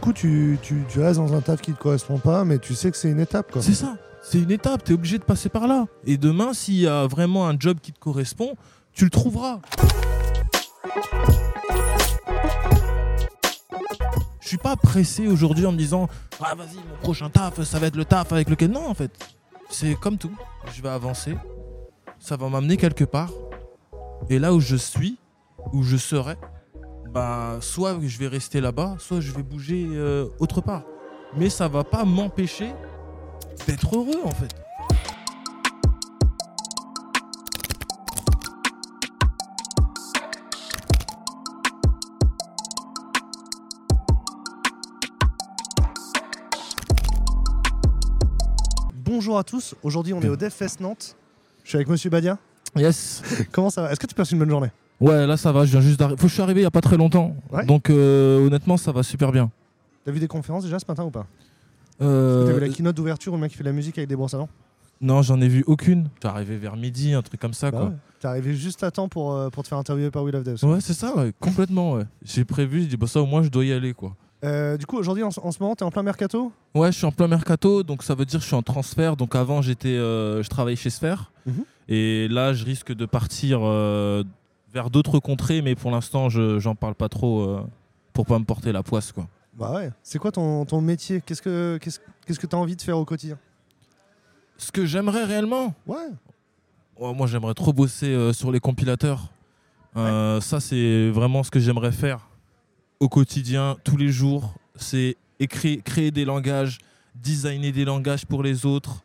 coup, tu, tu, restes dans un taf qui te correspond pas, mais tu sais que c'est une étape. C'est ça, c'est une étape, tu es obligé de passer par là. Et demain, s'il y a vraiment un job qui te correspond, tu le trouveras. Je suis pas pressé aujourd'hui en me disant ah vas-y mon prochain taf ça va être le taf avec lequel non en fait c'est comme tout je vais avancer ça va m'amener quelque part et là où je suis où je serai bah soit je vais rester là-bas soit je vais bouger euh, autre part. Mais ça va pas m'empêcher d'être heureux en fait. Bonjour à tous, aujourd'hui on est au DevFest Nantes. Je suis avec Monsieur Badia. yes. Comment ça va? Est-ce que tu passes une bonne journée? Ouais, là ça va, je viens juste d'arriver. Faut que je suis arrivé il y a pas très longtemps. Ouais. Donc euh, honnêtement, ça va super bien. T'as vu des conférences déjà ce matin ou pas? Euh, T'as vu la keynote d'ouverture où le mec qui fait de la musique avec des à dents? Non, j'en ai vu aucune. T'es arrivé vers midi, un truc comme ça Bah quoi. ouais. T'es arrivé juste à temps pour, euh, pour te faire interviewer par We Love Devs. Ouais, c'est ça, ouais, complètement. Ouais. J'ai prévu, j'ai dit bah ça au moins je dois y aller quoi. Euh, du coup, aujourd'hui, en, ce- en ce moment, t'es en plein mercato? Ouais, je suis en plein mercato, donc ça veut dire que je suis en transfert. Donc avant, j'étais, euh, je travaillais chez Sphere, Mhm. et là, je risque de partir euh, vers d'autres contrées, mais pour l'instant, je j'en parle pas trop euh, pour pas me porter la poisse quoi. Bah ouais. C'est quoi ton, ton métier? Qu'est-ce que qu'est-ce qu'est-ce que t'as envie de faire au quotidien? Ce que j'aimerais réellement, Ouais. Oh, moi, j'aimerais trop bosser euh, sur les compilateurs. Euh, Ça, c'est vraiment ce que j'aimerais faire au quotidien, tous les jours. C'est écrire, créer des langages, designer des langages pour les autres.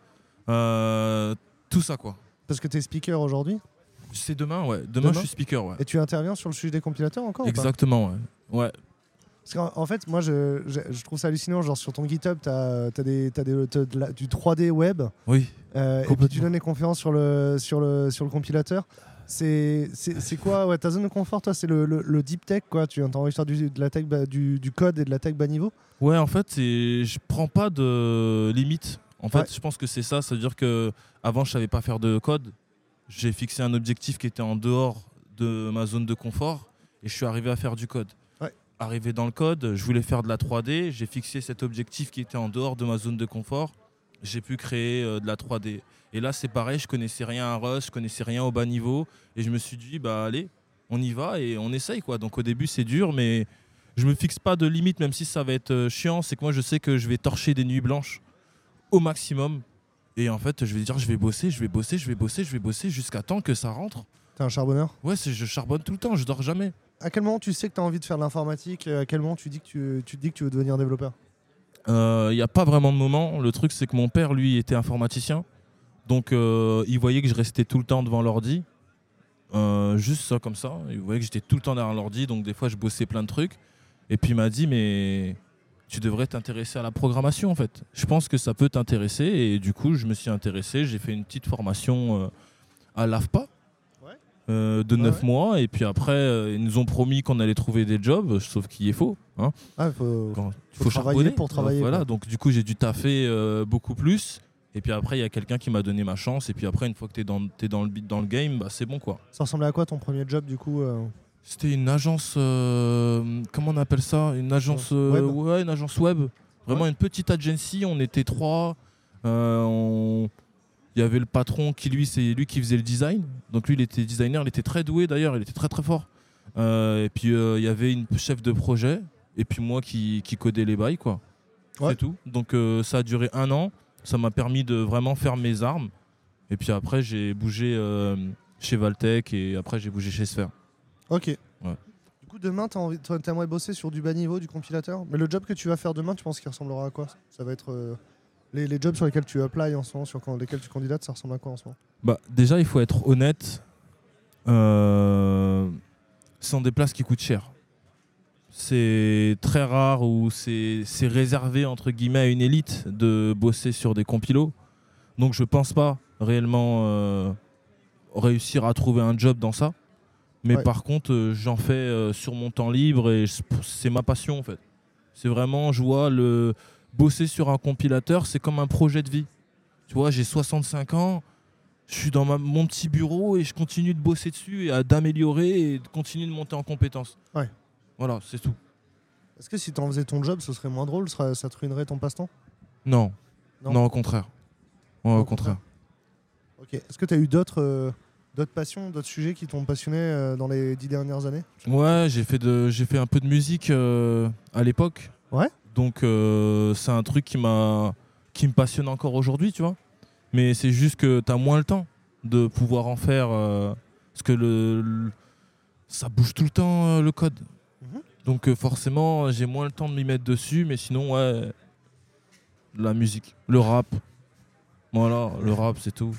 tout ça, quoi. Parce que t'es speaker aujourd'hui? C'est demain, ouais. Demain, Demain je suis speaker, ouais. et tu interviens sur le sujet des compilateurs encore ou pas Exactement, ouais. Ouais, Parce qu'en en fait, moi, je, je, je trouve ça hallucinant. Genre, sur ton GitHub, tu as, des, t'as des- t'as de la- du 3D web. oui. euh, et puis, tu donnes des conférences sur le, sur le, sur le compilateur. C'est quoi ouais, ta zone de confort, toi C'est le, le, le deep tech, quoi. Tu entends l'histoire du, de la tech bas- du, du code et de la tech bas niveau Ouais, en fait, je prends pas de limite. En fait, Ouais. je pense que c'est ça. C'est-à-dire que avant, je savais pas faire de code. J'ai fixé un objectif qui était en dehors de ma zone de confort et je suis arrivé à faire du code. Ouais. Arrivé dans le code, je voulais faire de la 3D. J'ai fixé cet objectif qui était en dehors de ma zone de confort. J'ai pu créer euh, de la 3D. Et là, c'est pareil. Je connaissais rien à Rust, je connaissais rien au bas niveau et je me suis dit, bah allez, on y va et on essaye quoi. Donc au début, c'est dur, mais je me fixe pas de limite, même si ça va être euh, chiant. C'est que moi, je sais que je vais torcher des nuits blanches au maximum. Et en fait, je vais dire, je vais bosser, je vais bosser, je vais bosser, je vais bosser jusqu'à temps que ça rentre. T'es un charbonneur Ouais, je charbonne tout le temps, je dors jamais. À quel moment tu sais que tu as envie de faire de l'informatique À quel moment tu, dis que tu, dis que tu veux devenir développeur Il n'y a pas vraiment de moment. Le truc, c'est que mon père, lui, était informaticien. Donc, euh, il voyait que je restais tout le temps devant l'ordi. Euh, juste ça, comme ça. Il voyait que j'étais tout le temps derrière l'ordi. Donc, des fois, je bossais plein de trucs. Et puis, il m'a dit, mais tu devrais t'intéresser à la programmation, en fait. Je pense que ça peut t'intéresser. Et du coup, je me suis intéressé. J'ai fait une petite formation euh, à l'AFPA. Ouais. euh, de Ouais, 9 ouais. mois et puis après euh, ils nous ont promis qu'on allait trouver des jobs sauf qu'il est faux hein. Ah, faut, Quand- faut travailler pour travailler, voilà, quoi. donc du coup j'ai dû taffer euh, beaucoup plus. Et puis après il y a quelqu'un qui m'a donné ma chance. Et puis après une fois que t'es dans, t'es dans le beat, dans le game, bah, c'est bon quoi. Ça ressemblait à quoi ton premier job du coup C'était une agence, euh, comment on appelle ça? Une agence euh, Web. ouais, une agence web. Vraiment une petite agency. On était trois. Euh, on- Il y avait le patron qui lui c'est lui qui faisait le design. Donc lui il était designer, il était très doué d'ailleurs, il était très très fort. Euh, et puis euh, il y avait une chef de projet et puis moi qui, qui codais les bails quoi. Ouais. C'est tout. Donc euh, ça a duré un an. Ça m'a permis de vraiment faire mes armes. Et puis après j'ai bougé euh, chez Valtech et après j'ai bougé chez Sphere. Ok. Ouais. Du coup, demain, t'as envie- toi, t'aimerais bosser sur du bas niveau, du compilateur. Mais le job que tu vas faire demain, tu penses qu'il ressemblera à quoi? Ça va être euh, les, les jobs sur lesquels tu applies en ce moment, sur quand- lesquels tu candidates, ça ressemble à quoi en ce moment? Bah, déjà, il faut être honnête. Euh, ce sont des places qui coûtent cher. C'est très rare ou c'est c'est réservé entre guillemets à une élite de bosser sur des compilos. Donc je pense pas réellement euh, réussir à trouver un job dans ça. Mais Ouais. par contre, euh, j'en fais euh, sur mon temps libre et c'est ma passion en fait. C'est vraiment, je vois le bosser sur un compilateur, c'est comme un projet de vie. Tu vois, j'ai 65 ans, je suis dans ma- mon petit bureau et je continue de bosser dessus et d'améliorer et de continuer de monter en compétences. Ouais. Voilà, c'est tout. Est-ce que si t'en faisais ton job, ce serait moins drôle Ça ça te ruinerait ton passe-temps? Non. Non? non. au contraire. Ouais, Au au contraire. Ok. Est-ce que tu as eu d'autres euh, d'autres passions, d'autres sujets qui t'ont passionné euh, dans les dix dernières années? Ouais, j'ai fait, de, j'ai fait un peu de musique euh, à l'époque. Ouais. Donc euh, c'est un truc qui, m'a, qui me passionne encore aujourd'hui, tu vois. Mais c'est juste que tu as moins le temps de pouvoir en faire. euh, parce que le, le- ça bouge tout le temps, le code. Mhm. Donc forcément, j'ai moins le temps de m'y mettre dessus. Mais sinon, ouais, la musique, le rap. Voilà, le rap, c'est tout.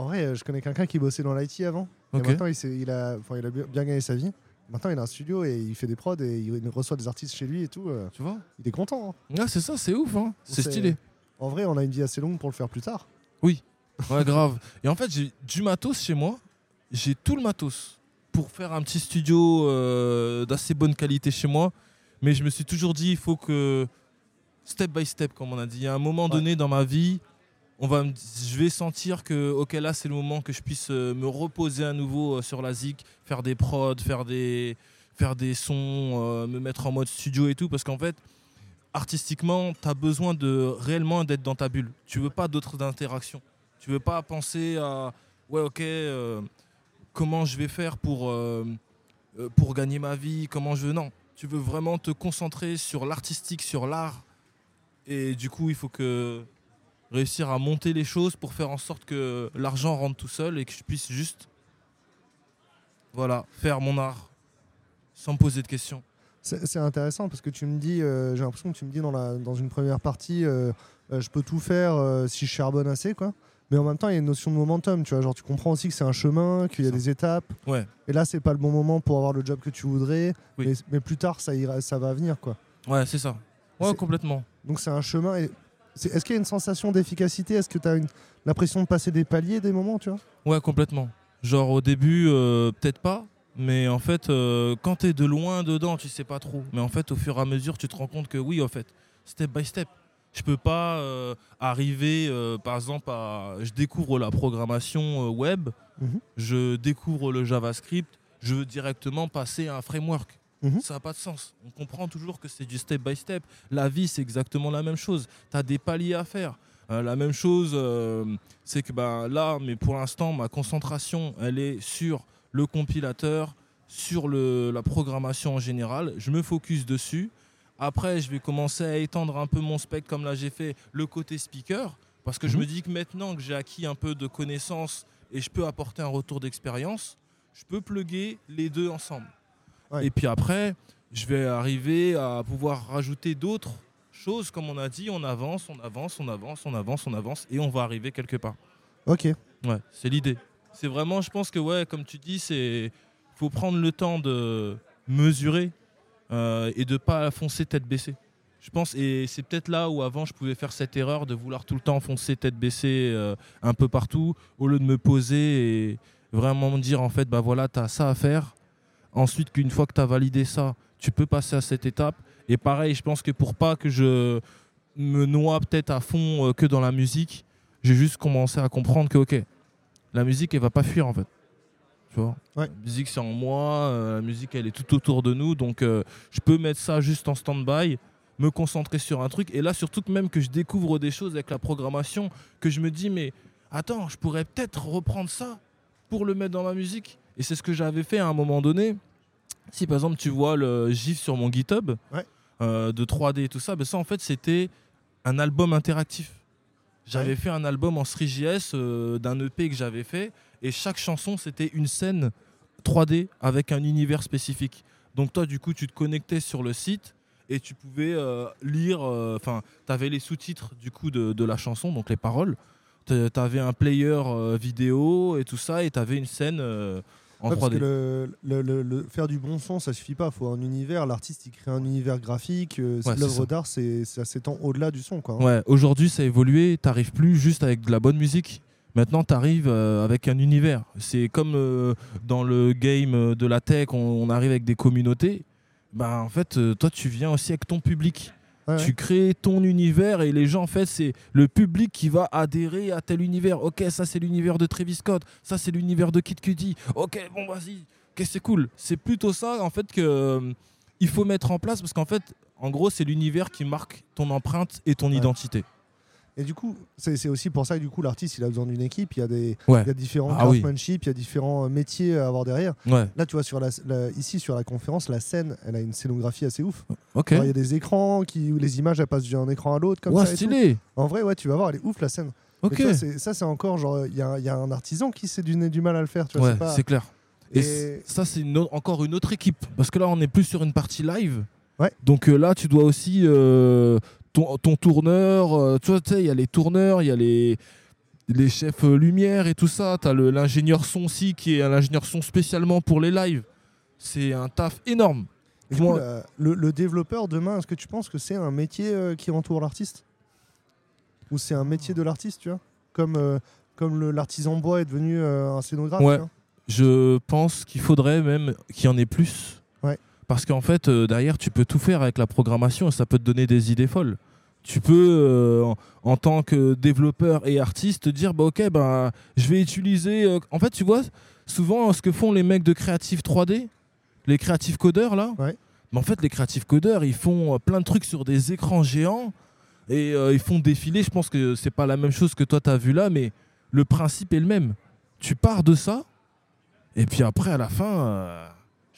En vrai, euh, je connais quelqu'un qui bossait dans l'IT avant. Et maintenant, il, il a, il a bien gagné sa vie. Maintenant, il a un studio et il fait des prods et il reçoit des artistes chez lui et tout. euh, Tu vois? Il est content. hein. Ouais, c'est ça, c'est ouf. Hein. C'est stylé. En vrai, on a une vie assez longue pour le faire plus tard. Ouais, grave. Et en fait, j'ai du matos chez moi. J'ai tout le matos pour faire un petit studio euh, d'assez bonne qualité chez moi. Mais je me suis toujours dit, il faut que step by step, comme on a dit. À un moment Ouais. donné dans ma vie, on va je vais sentir que, ok, là, c'est le moment que je puisse euh, me reposer à nouveau euh, sur la zik, faire des prods, faire des, sons, euh, me mettre en mode studio et tout. Parce qu'en fait, artistiquement, tu as besoin de réellement d'être dans ta bulle. Tu veux pas d'autres interactions. Tu veux pas penser à ouais ok comment je vais faire pour pour gagner ma vie comment je veux non tu veux vraiment te concentrer sur l'artistique sur l'art et du coup il faut que réussir à monter les choses pour faire en sorte que l'argent rentre tout seul et que je puisse juste voilà faire mon art sans me poser de questions C'est intéressant parce que tu me dis, euh, j'ai l'impression que tu me dis dans, la, dans une première partie, euh, euh, je peux tout faire si je charbonne assez, quoi. Mais en même temps, il y a une notion de momentum, tu vois. Genre, tu comprends aussi que c'est un chemin, qu'il y a des étapes. ouais Et là, c'est pas le bon moment pour avoir le job que tu voudrais. Oui. Mais, mais plus tard, ça, ira, ça va venir, quoi. ouais c'est ça ouais complètement Donc, c'est un chemin. Et Est-ce qu'il y a une sensation d'efficacité? Est-ce que tu as une- l'impression de passer des paliers des moments, tu vois? Ouais, complètement. Genre au début, euh, peut-être pas, mais en fait, euh, quand t'es de loin dedans, tu sais pas trop. Mais en fait, au fur et à mesure, tu te rends compte que oui, en fait, step by step. Je peux pas euh, arriver, euh, par exemple, à. Je découvre la programmation web, Mhm. je découvre le JavaScript, je veux directement passer à un framework. Mhm. Ça n'a pas de sens. On comprend toujours que c'est du step by step. La vie, c'est exactement la même chose. Tu as des paliers à faire. Euh, la même chose, euh, c'est que ben, là, mais pour l'instant, ma concentration, elle est sur le compilateur, sur le, la programmation en général. Je me focus dessus. Après, je vais commencer à étendre un peu mon spec, comme là j'ai fait le côté speaker, parce que je Mhm. me dis que maintenant que j'ai acquis un peu de connaissances et je peux apporter un retour d'expérience, je peux plugger les deux ensemble. Ouais. Et puis après, je vais arriver à pouvoir rajouter d'autres choses, comme on a dit, on avance, on avance, on avance, on avance, on avance, et on va arriver quelque part. Ok. Ouais, c'est l'idée. C'est vraiment, je pense que, ouais, comme tu dis, c'est faut prendre le temps de mesurer euh, et de pas foncer tête baissée. Je pense, et c'est peut-être là où avant je pouvais faire cette erreur de vouloir tout le temps foncer tête baissée euh, un peu partout, au lieu de me poser et vraiment me dire en fait, bah voilà, tu as ça à faire. Ensuite, qu'une fois que tu as validé ça, tu peux passer à cette étape. Et pareil, je pense que pour pas que je me noie peut-être à fond euh, que dans la musique, j'ai juste commencé à comprendre que, ok, la musique, elle va pas fuir en fait. Tu vois? Ouais. La musique, c'est en moi, euh, la musique, elle est tout autour de nous, donc euh, je peux mettre ça juste en stand-by, me concentrer sur un truc, et là, surtout que même que je découvre des choses avec la programmation, que je me dis, mais attends, je pourrais peut-être reprendre ça pour le mettre dans ma musique. Et c'est ce que j'avais fait à un moment donné. Si par exemple, tu vois le GIF sur mon GitHub Ouais. euh, de 3D et tout ça, ben ça, en fait, c'était un album interactif. J'avais Ouais. fait un album en 3JS euh, d'un EP que j'avais fait et chaque chanson c'était une scène 3D avec un univers spécifique. Donc toi du coup tu te connectais sur le site et tu pouvais euh, lire, enfin tu avais les sous-titres du coup de, de la chanson, donc les paroles. Tu avais un player euh, vidéo et tout ça et tu avais une scène euh, en Ouais, parce que 3D. le, le- le- le- faire du bon son, ça suffit pas. Il faut un univers. L'artiste, il crée un univers graphique. euh, Ouais, L'œuvre d'art, c'est, ça s'étend au-delà du son. Quoi, hein. Ouais, aujourd'hui ça a évolué, t'arrives plus juste avec de la bonne musique. Maintenant, tu arrives avec un univers. C'est comme euh, dans le game euh, de la tech, on, arrive avec des communautés. Bah, en fait, euh, toi, tu viens aussi avec ton public. Ouais. Tu crées ton univers et les gens, en fait, c'est le public qui va adhérer à tel univers. Ok, ça, c'est l'univers de Travis Scott. Ça, c'est l'univers de Kid Cudi. Ok, bon, vas-y. Ok, c'est cool. C'est plutôt ça, en fait, que euh, il faut mettre en place parce qu'en fait, En gros, c'est l'univers qui marque ton empreinte et ton identité. Et du coup, c'est aussi pour ça que du coup, l'artiste, il a besoin d'une équipe. Il y a des, Ouais. il y a différents Ah oui. il y a différents euh, métiers à avoir derrière. Ouais. Là, tu vois, sur la, la- ici sur la conférence, la scène, elle a une scénographie assez ouf. Alors, Il y a des écrans qui, où les images elles passent d'un écran à l'autre comme Ouais, ça. stylé. En vrai, ouais, tu vas voir, elle est ouf la scène. Vois, ça, c'est encore genre, il y, y a un artisan qui s'est du, du mal à le faire. Tu vois, Ouais, c'est clair. Et, ça, c'est encore une autre équipe. Parce que là, on est plus sur une partie live. Ouais. Donc euh, là, tu dois aussi. euh, ton, ton tourneur, euh, tu vois, il y a les tourneurs, il y a les, les chefs euh, lumière et tout ça. Tu as l'ingénieur son aussi, qui est un ingénieur son spécialement pour les lives. C'est un taf énorme. Et du coup, Moi- la- le, le développeur demain, est-ce que tu penses que c'est un métier euh, qui entoure l'artiste? Ou c'est un métier de l'artiste, tu vois? Comme, euh, l'artisan bois est devenu euh, un scénographe. Ouais. Je pense qu'il faudrait même qu'il y en ait plus. Ouais. Parce qu'en fait, euh, derrière, tu peux tout faire avec la programmation et ça peut te donner des idées folles. Tu peux, euh, en, en tant que développeur et artiste, te dire bah, Ok, bah, je vais utiliser. euh, En fait, tu vois, souvent, ce que font les mecs de créatifs 3D, les créatifs codeurs, là, Ouais. mais en fait, les créatifs codeurs, ils font plein de trucs sur des écrans géants et ils font défiler. Je pense que c'est pas la même chose que toi, tu as vu là, mais le principe est le même. Tu pars de ça, et puis après, à la fin,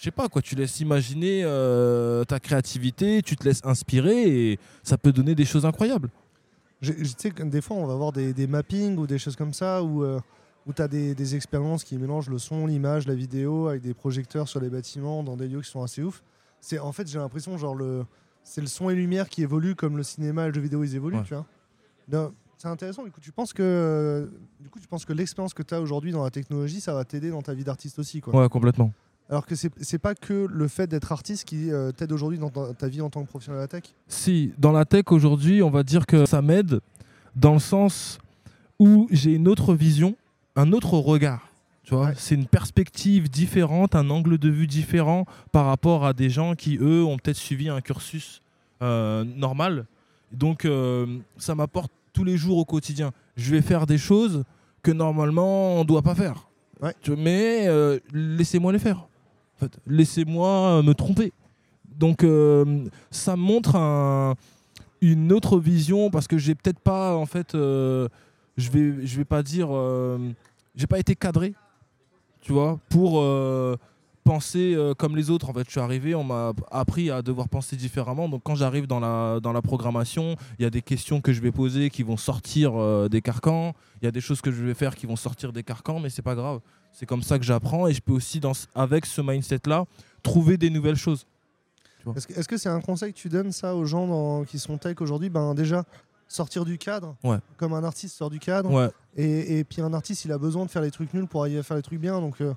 je sais pas quoi, tu laisses imaginer euh, ta créativité, tu te laisses inspirer et ça peut donner des choses incroyables. Tu sais, que des fois, on va voir des, des mappings ou des choses comme ça où, euh, où tu as des, des expériences qui mélangent le son, l'image, la vidéo avec des projecteurs sur les bâtiments dans des lieux qui sont assez ouf. C'est En fait, j'ai l'impression, genre, le, c'est le son et lumière qui évoluent comme le cinéma et le jeu vidéo, ils évoluent, Ouais. tu vois. C'est intéressant. Du coup, tu penses que, euh, du coup, tu penses que l'expérience que tu as aujourd'hui dans la technologie, ça va t'aider dans ta vie d'artiste aussi, quoi. Ouais, complètement. Alors que c'est pas que le fait d'être artiste qui euh, t'aide aujourd'hui dans ta ta vie en tant que professionnel de la tech? Si, dans la tech aujourd'hui, on va dire que ça m'aide dans le sens où j'ai une autre vision, un autre regard. Tu vois, Ouais. c'est une perspective différente, un angle de vue différent par rapport à des gens qui, eux, ont peut-être suivi un cursus euh, normal. Donc, euh, ça m'apporte tous les jours au quotidien. Je vais faire des choses que normalement on ne doit pas faire. Ouais. Mais laissez-moi les faire. Laissez-moi me tromper. Donc, euh, ça montre un- une autre vision parce que j'ai peut-être pas, en fait, euh, je vais, pas dire, euh, j'ai pas été cadré, tu vois, pour euh, penser euh, comme les autres. En fait, je suis arrivé, on m'a appris à devoir penser différemment. Donc, quand j'arrive dans la, programmation, il y a des questions que je vais poser qui vont sortir euh, des carcans. Il y a des choses que je vais faire qui vont sortir des carcans, mais c'est pas grave. C'est comme ça que j'apprends et je peux aussi, dans, avec ce mindset-là, trouver des nouvelles choses. Est-ce que c'est un conseil que tu donnes ça aux gens dans- qui sont tech aujourd'hui? Ben déjà sortir du cadre, Ouais. comme un artiste sort du cadre, Ouais, et, et puis un artiste il a besoin de faire les trucs nuls pour à faire les trucs bien. Donc euh,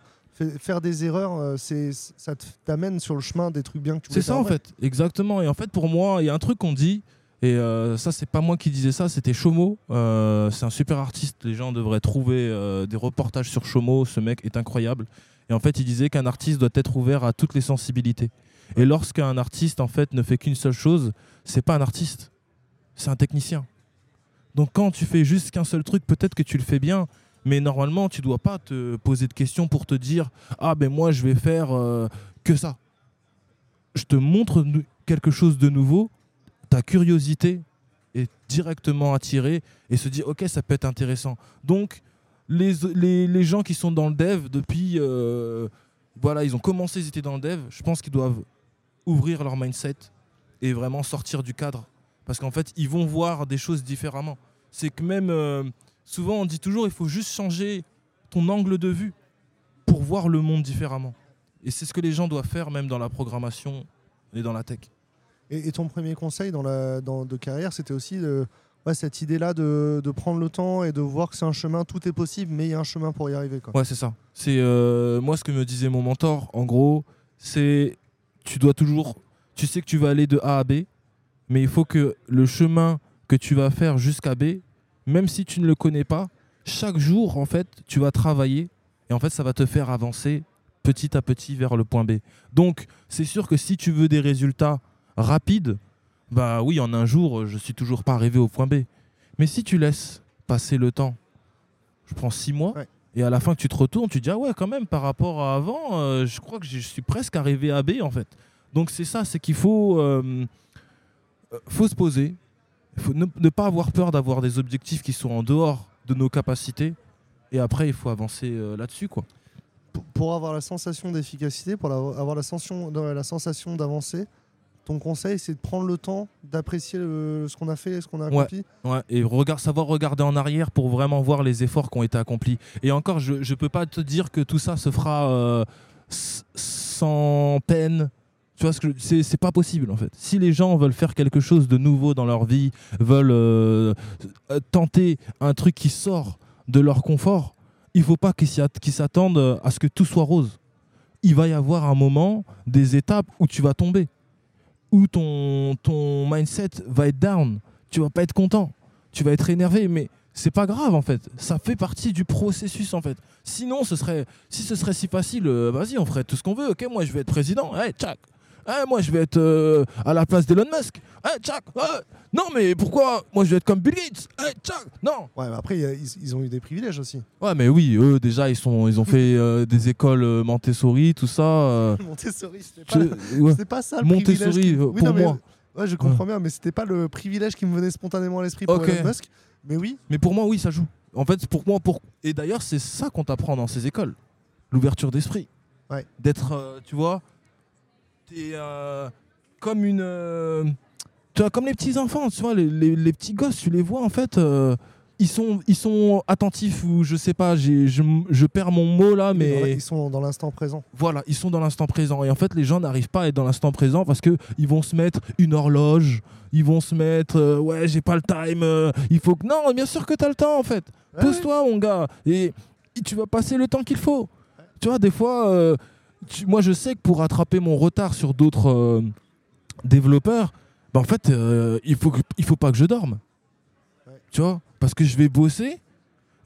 faire des erreurs, euh, c'est ça t'amène sur le chemin des trucs bien que tu C'est ça en fait, exactement. Et en fait, pour moi, il y a un truc qu'on dit, et euh, ça, c'est pas moi qui disais ça, c'était Chomo. Euh, c'est un super artiste. Les gens devraient trouver euh, des reportages sur Chomo. Ce mec est incroyable. Et en fait, il disait qu'un artiste doit être ouvert à toutes les sensibilités. Et lorsqu'un artiste, en fait, ne fait qu'une seule chose, c'est pas un artiste, c'est un technicien. Donc, quand tu fais juste qu'un seul truc, peut-être que tu le fais bien, mais normalement, tu dois pas te poser de questions pour te dire Ah, ben moi, je vais faire euh, que ça je te montre quelque chose de nouveau, ta curiosité est directement attirée et se dit ok ça peut être intéressant. Donc les, gens qui sont dans le dev depuis euh, voilà ils ont commencé ils étaient dans le dev, je pense qu'ils doivent ouvrir leur mindset et vraiment sortir du cadre parce qu'en fait ils vont voir des choses différemment. C'est que même euh, souvent on dit toujours il faut juste changer ton angle de vue pour voir le monde différemment. Et c'est ce que les gens doivent faire même dans la programmation et dans la tech. Et, ton premier conseil dans la, de carrière, c'était aussi cette idée-là de, de prendre le temps et de voir que c'est un chemin, tout est possible, mais il y a un chemin pour y arriver. Quoi. Ouais, c'est ça. C'est euh, moi ce que me disait mon mentor. En gros, c'est tu dois toujours, tu sais que tu vas aller de A à B, mais il faut que le chemin que tu vas faire jusqu'à B, même si tu ne le connais pas, chaque jour en fait, tu vas travailler et en fait, ça va te faire avancer petit à petit vers le point B. Donc, c'est sûr que si tu veux des résultats rapides, bah oui, en un jour, je suis toujours pas arrivé au point B. Mais si tu laisses passer le temps, je prends six mois, Ouais. et à la fin que tu te retournes, tu te dis ah ouais, quand même, par rapport à avant, euh, je crois que je suis presque arrivé à B en fait. Donc c'est ça, c'est qu'il faut, euh, euh, faut se poser. Faut ne, ne pas avoir peur d'avoir des objectifs qui sont en dehors de nos capacités. Et après, il faut avancer euh, là-dessus, quoi. Pour, avoir la sensation d'efficacité, pour avoir la sensation, la sensation d'avancer, ton conseil, c'est de prendre le temps d'apprécier ce qu'on a fait, ce qu'on a accompli. Ouais, et regard, savoir regarder en arrière pour vraiment voir les efforts qui ont été accomplis. Et encore, je ne peux pas te dire que tout ça se fera euh, sans peine. Tu vois, c'est pas possible en fait. Si les gens veulent faire quelque chose de nouveau dans leur vie, veulent euh, euh, tenter un truc qui sort de leur confort, il faut pas qu'ils s'attendent à ce que tout soit rose. Il va y avoir un moment, des étapes où tu vas tomber, ton, ton mindset va être down. Tu vas pas être content, tu vas être énervé, mais c'est pas grave en fait. Ça fait partie du processus en fait. Sinon, ce serait, si ce serait si facile, euh, vas-y, on ferait tout ce qu'on veut. Ok, moi je vais être président. Hey, tchac. Hey, moi je vais être euh, à la place d'Elon Musk. Hey, tchac. Ouais. Non, mais pourquoi? Moi je vais être comme Bill Gates. Hey. Non. Ouais, mais après, il y a- ils, ils ont eu des privilèges aussi. Ouais, mais oui, eux déjà ils sont, ils ont fait euh, des écoles euh, Montessori, tout ça. euh, Montessori, c'était je- pas, ouais. pas ça le Montessori, privilège qui- euh, Oui, pour non, mais- moi. Ouais, je comprends bien, mais c'était pas le privilège qui me venait spontanément à l'esprit pour. Elon Musk. Mais oui, Mais pour moi, oui, ça joue. En fait, pour moi, pour et d'ailleurs, c'est ça qu'on t'apprend dans ces écoles, l'ouverture d'esprit. Ouais. D'être, tu vois, t'es comme une, tu vois, comme les petits enfants, tu vois, les, les- les petits gosses, tu les vois en fait. euh, ils sont, ils sont attentifs ou je sais pas, je, je perds mon mot là, mais ils sont dans l'instant présent. voilà, ils sont dans l'instant présent. Et en fait, les gens n'arrivent pas à être dans l'instant présent parce que ils vont se mettre une horloge, ils vont se mettre, euh, ouais, j'ai pas le time, euh, il faut que. Non, bien sûr que t'as le temps en fait. Ouais, Pose-toi, mon gars, et, et tu vas passer le temps qu'il faut. Tu vois, des fois, euh, tu- moi je sais que pour rattraper mon retard sur d'autres développeurs, bah, en fait, euh, il faut que- il faut pas que je dorme. Ouais. Tu vois, parce que je vais bosser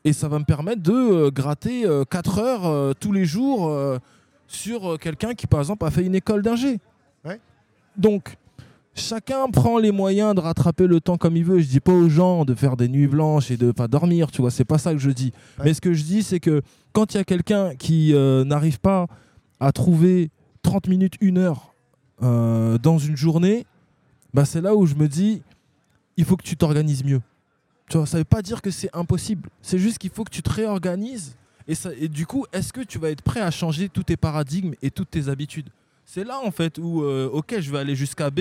et ça va me permettre de euh, gratter 4 heures euh, tous les jours sur quelqu'un qui, par exemple, a fait une école d'ingé. Ouais. Donc, chacun prend les moyens de rattraper le temps comme il veut. Je dis pas aux gens de faire des nuits blanches et de pas dormir, tu vois, c'est pas ça que je dis. Ouais. Mais ce que je dis, c'est que quand il y a quelqu'un qui euh, n'arrive pas à trouver 30 minutes, une heure euh, dans une journée, bah c'est là où je me dis, il faut que tu t'organises mieux. Tu vois, ça veut pas dire que c'est impossible. C'est juste qu'il faut que tu te réorganises. Et, ça, et du coup, est-ce que tu vas être prêt à changer tous tes paradigmes et toutes tes habitudes? C'est là, en fait, où, euh, ok, je vais aller jusqu'à B,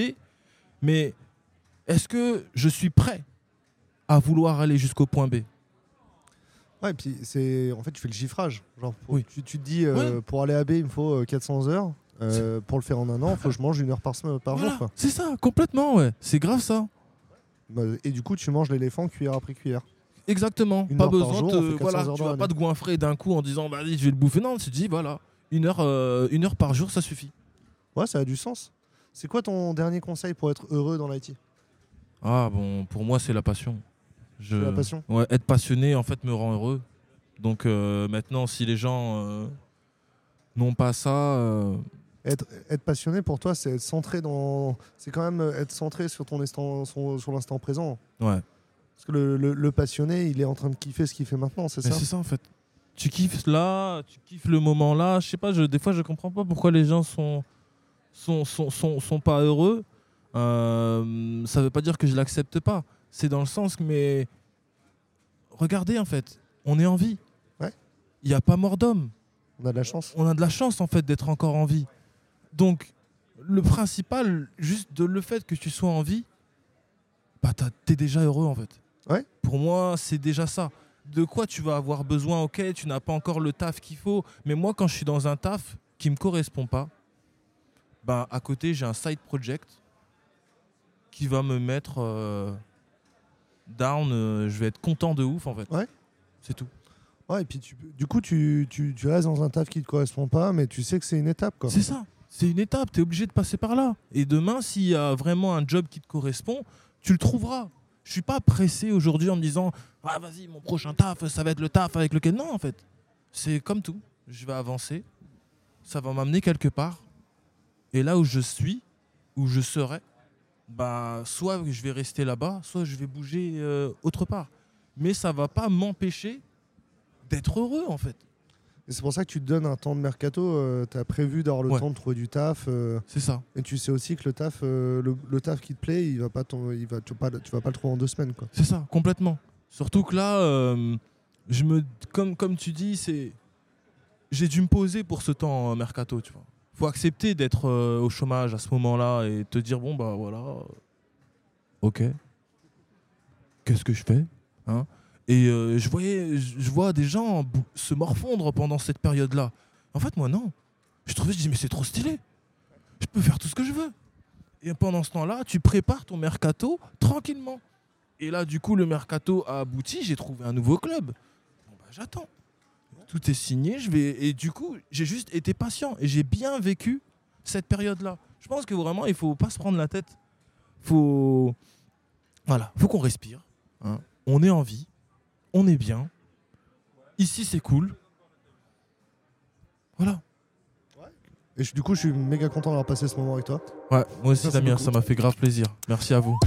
mais est-ce que je suis prêt à vouloir aller jusqu'au point B? Ouais, et puis c'est en fait tu fais le chiffrage. Genre, pour- Oui. tu, tu te dis euh, pour aller à B, il me faut euh, 400 heures. Euh, pour le faire en un an, il faut que je mange une heure par, semaine- par Voilà, jour. C'est ça, complètement, ouais. C'est grave ça. Bah, Et du coup, tu manges l'éléphant cuillère après cuillère. Exactement. Une pas besoin jour, 400 Voilà, tu vas pas te goinfrer d'un coup en disant, bah, allez, je vais le bouffer. Non, tu te dis, voilà, une heure, euh, une heure par jour, ça suffit. Ouais, ça a du sens. C'est quoi ton dernier conseil pour être heureux dans l'IT Ah, bon, pour moi, c'est la passion. Je... C'est la passion? Ouais, être passionné, en fait, me rend heureux. Donc euh, maintenant, si les gens n'ont pas ça, être, être passionné pour toi, c'est être centré dans. C'est quand même être centré sur ton instant, sur, sur l'instant présent. ouais. Parce que le, le- le passionné, il est en train de kiffer ce qu'il fait maintenant, c'est ça c'est ça en fait. Tu kiffes là, tu kiffes le moment là. Je sais pas, je, des fois je comprends pas pourquoi les gens sont sont, sont, sont, sont pas heureux. Euh, ça veut pas dire que je l'accepte pas. C'est dans le sens que mais regardez en fait, on est en vie. Ouais. Il n'y a pas mort d'homme. On a de la chance. On a de la chance en fait d'être encore en vie. Donc le principal, juste de le fait que tu sois en vie, bah t'es déjà heureux en fait. Ouais. Pour moi, c'est déjà ça. De quoi tu vas avoir besoin Ok, tu n'as pas encore le taf qu'il faut, mais moi, quand je suis dans un taf qui me correspond pas, bah à côté j'ai un side project qui va me mettre euh, down. euh, je vais être content de ouf en fait. Ouais. C'est tout. Ouais, et puis tu, du coup, tu, tu, tu restes dans un taf qui te correspond pas, mais tu sais que c'est une étape. Quoi. C'est ça. C'est une étape, tu es obligé de passer par là. Et demain, s'il y a vraiment un job qui te correspond, tu le trouveras. Je suis pas pressé aujourd'hui en me disant Ah, vas-y, mon prochain taf, ça va être le taf avec lequel. Non, en fait. C'est comme tout. Je vais avancer. Ça va m'amener quelque part. Et là où je suis, où je serai, bah, soit je vais rester là-bas, soit je vais bouger euh, autre part. Mais ça va pas m'empêcher d'être heureux, en fait. Et c'est pour ça que tu te donnes un temps de mercato. tu as prévu d'avoir le Ouais. temps de trouver du taf. euh, C'est ça. et tu sais aussi que le taf, euh, le, le taf qui te plaît, il va pas ton- il va, tu, vas pas, tu vas pas le trouver en deux semaines. Quoi. C'est ça, complètement. Surtout que là, euh, je me, comme, comme tu dis, c'est, j'ai dû me poser pour ce temps euh, mercato, tu vois. Faut accepter d'être euh, au chômage à ce moment-là et te dire bon bah voilà, euh, ok, qu'est-ce que je fais, hein? Et euh, je voyais, je vois des gens se morfondre pendant cette période-là. En fait, moi non. Je trouvais, je dis mais c'est trop stylé. Je peux faire tout ce que je veux. Et pendant ce temps-là, tu prépares ton mercato tranquillement. Et là, du coup, le mercato a abouti. J'ai trouvé un nouveau club. Bon, bah, j'attends. Tout est signé. Je vais et du coup, j'ai juste été patient et j'ai bien vécu cette période-là. Je pense que vraiment, il faut pas se prendre la tête. Faut voilà, faut qu'on respire. hein. On est en vie, on est bien. Ici, c'est cool. Voilà. Et je- du coup, je suis méga content d'avoir passé ce moment avec toi. Ouais, moi aussi, Damien, ça m'a fait grave plaisir. Merci à vous.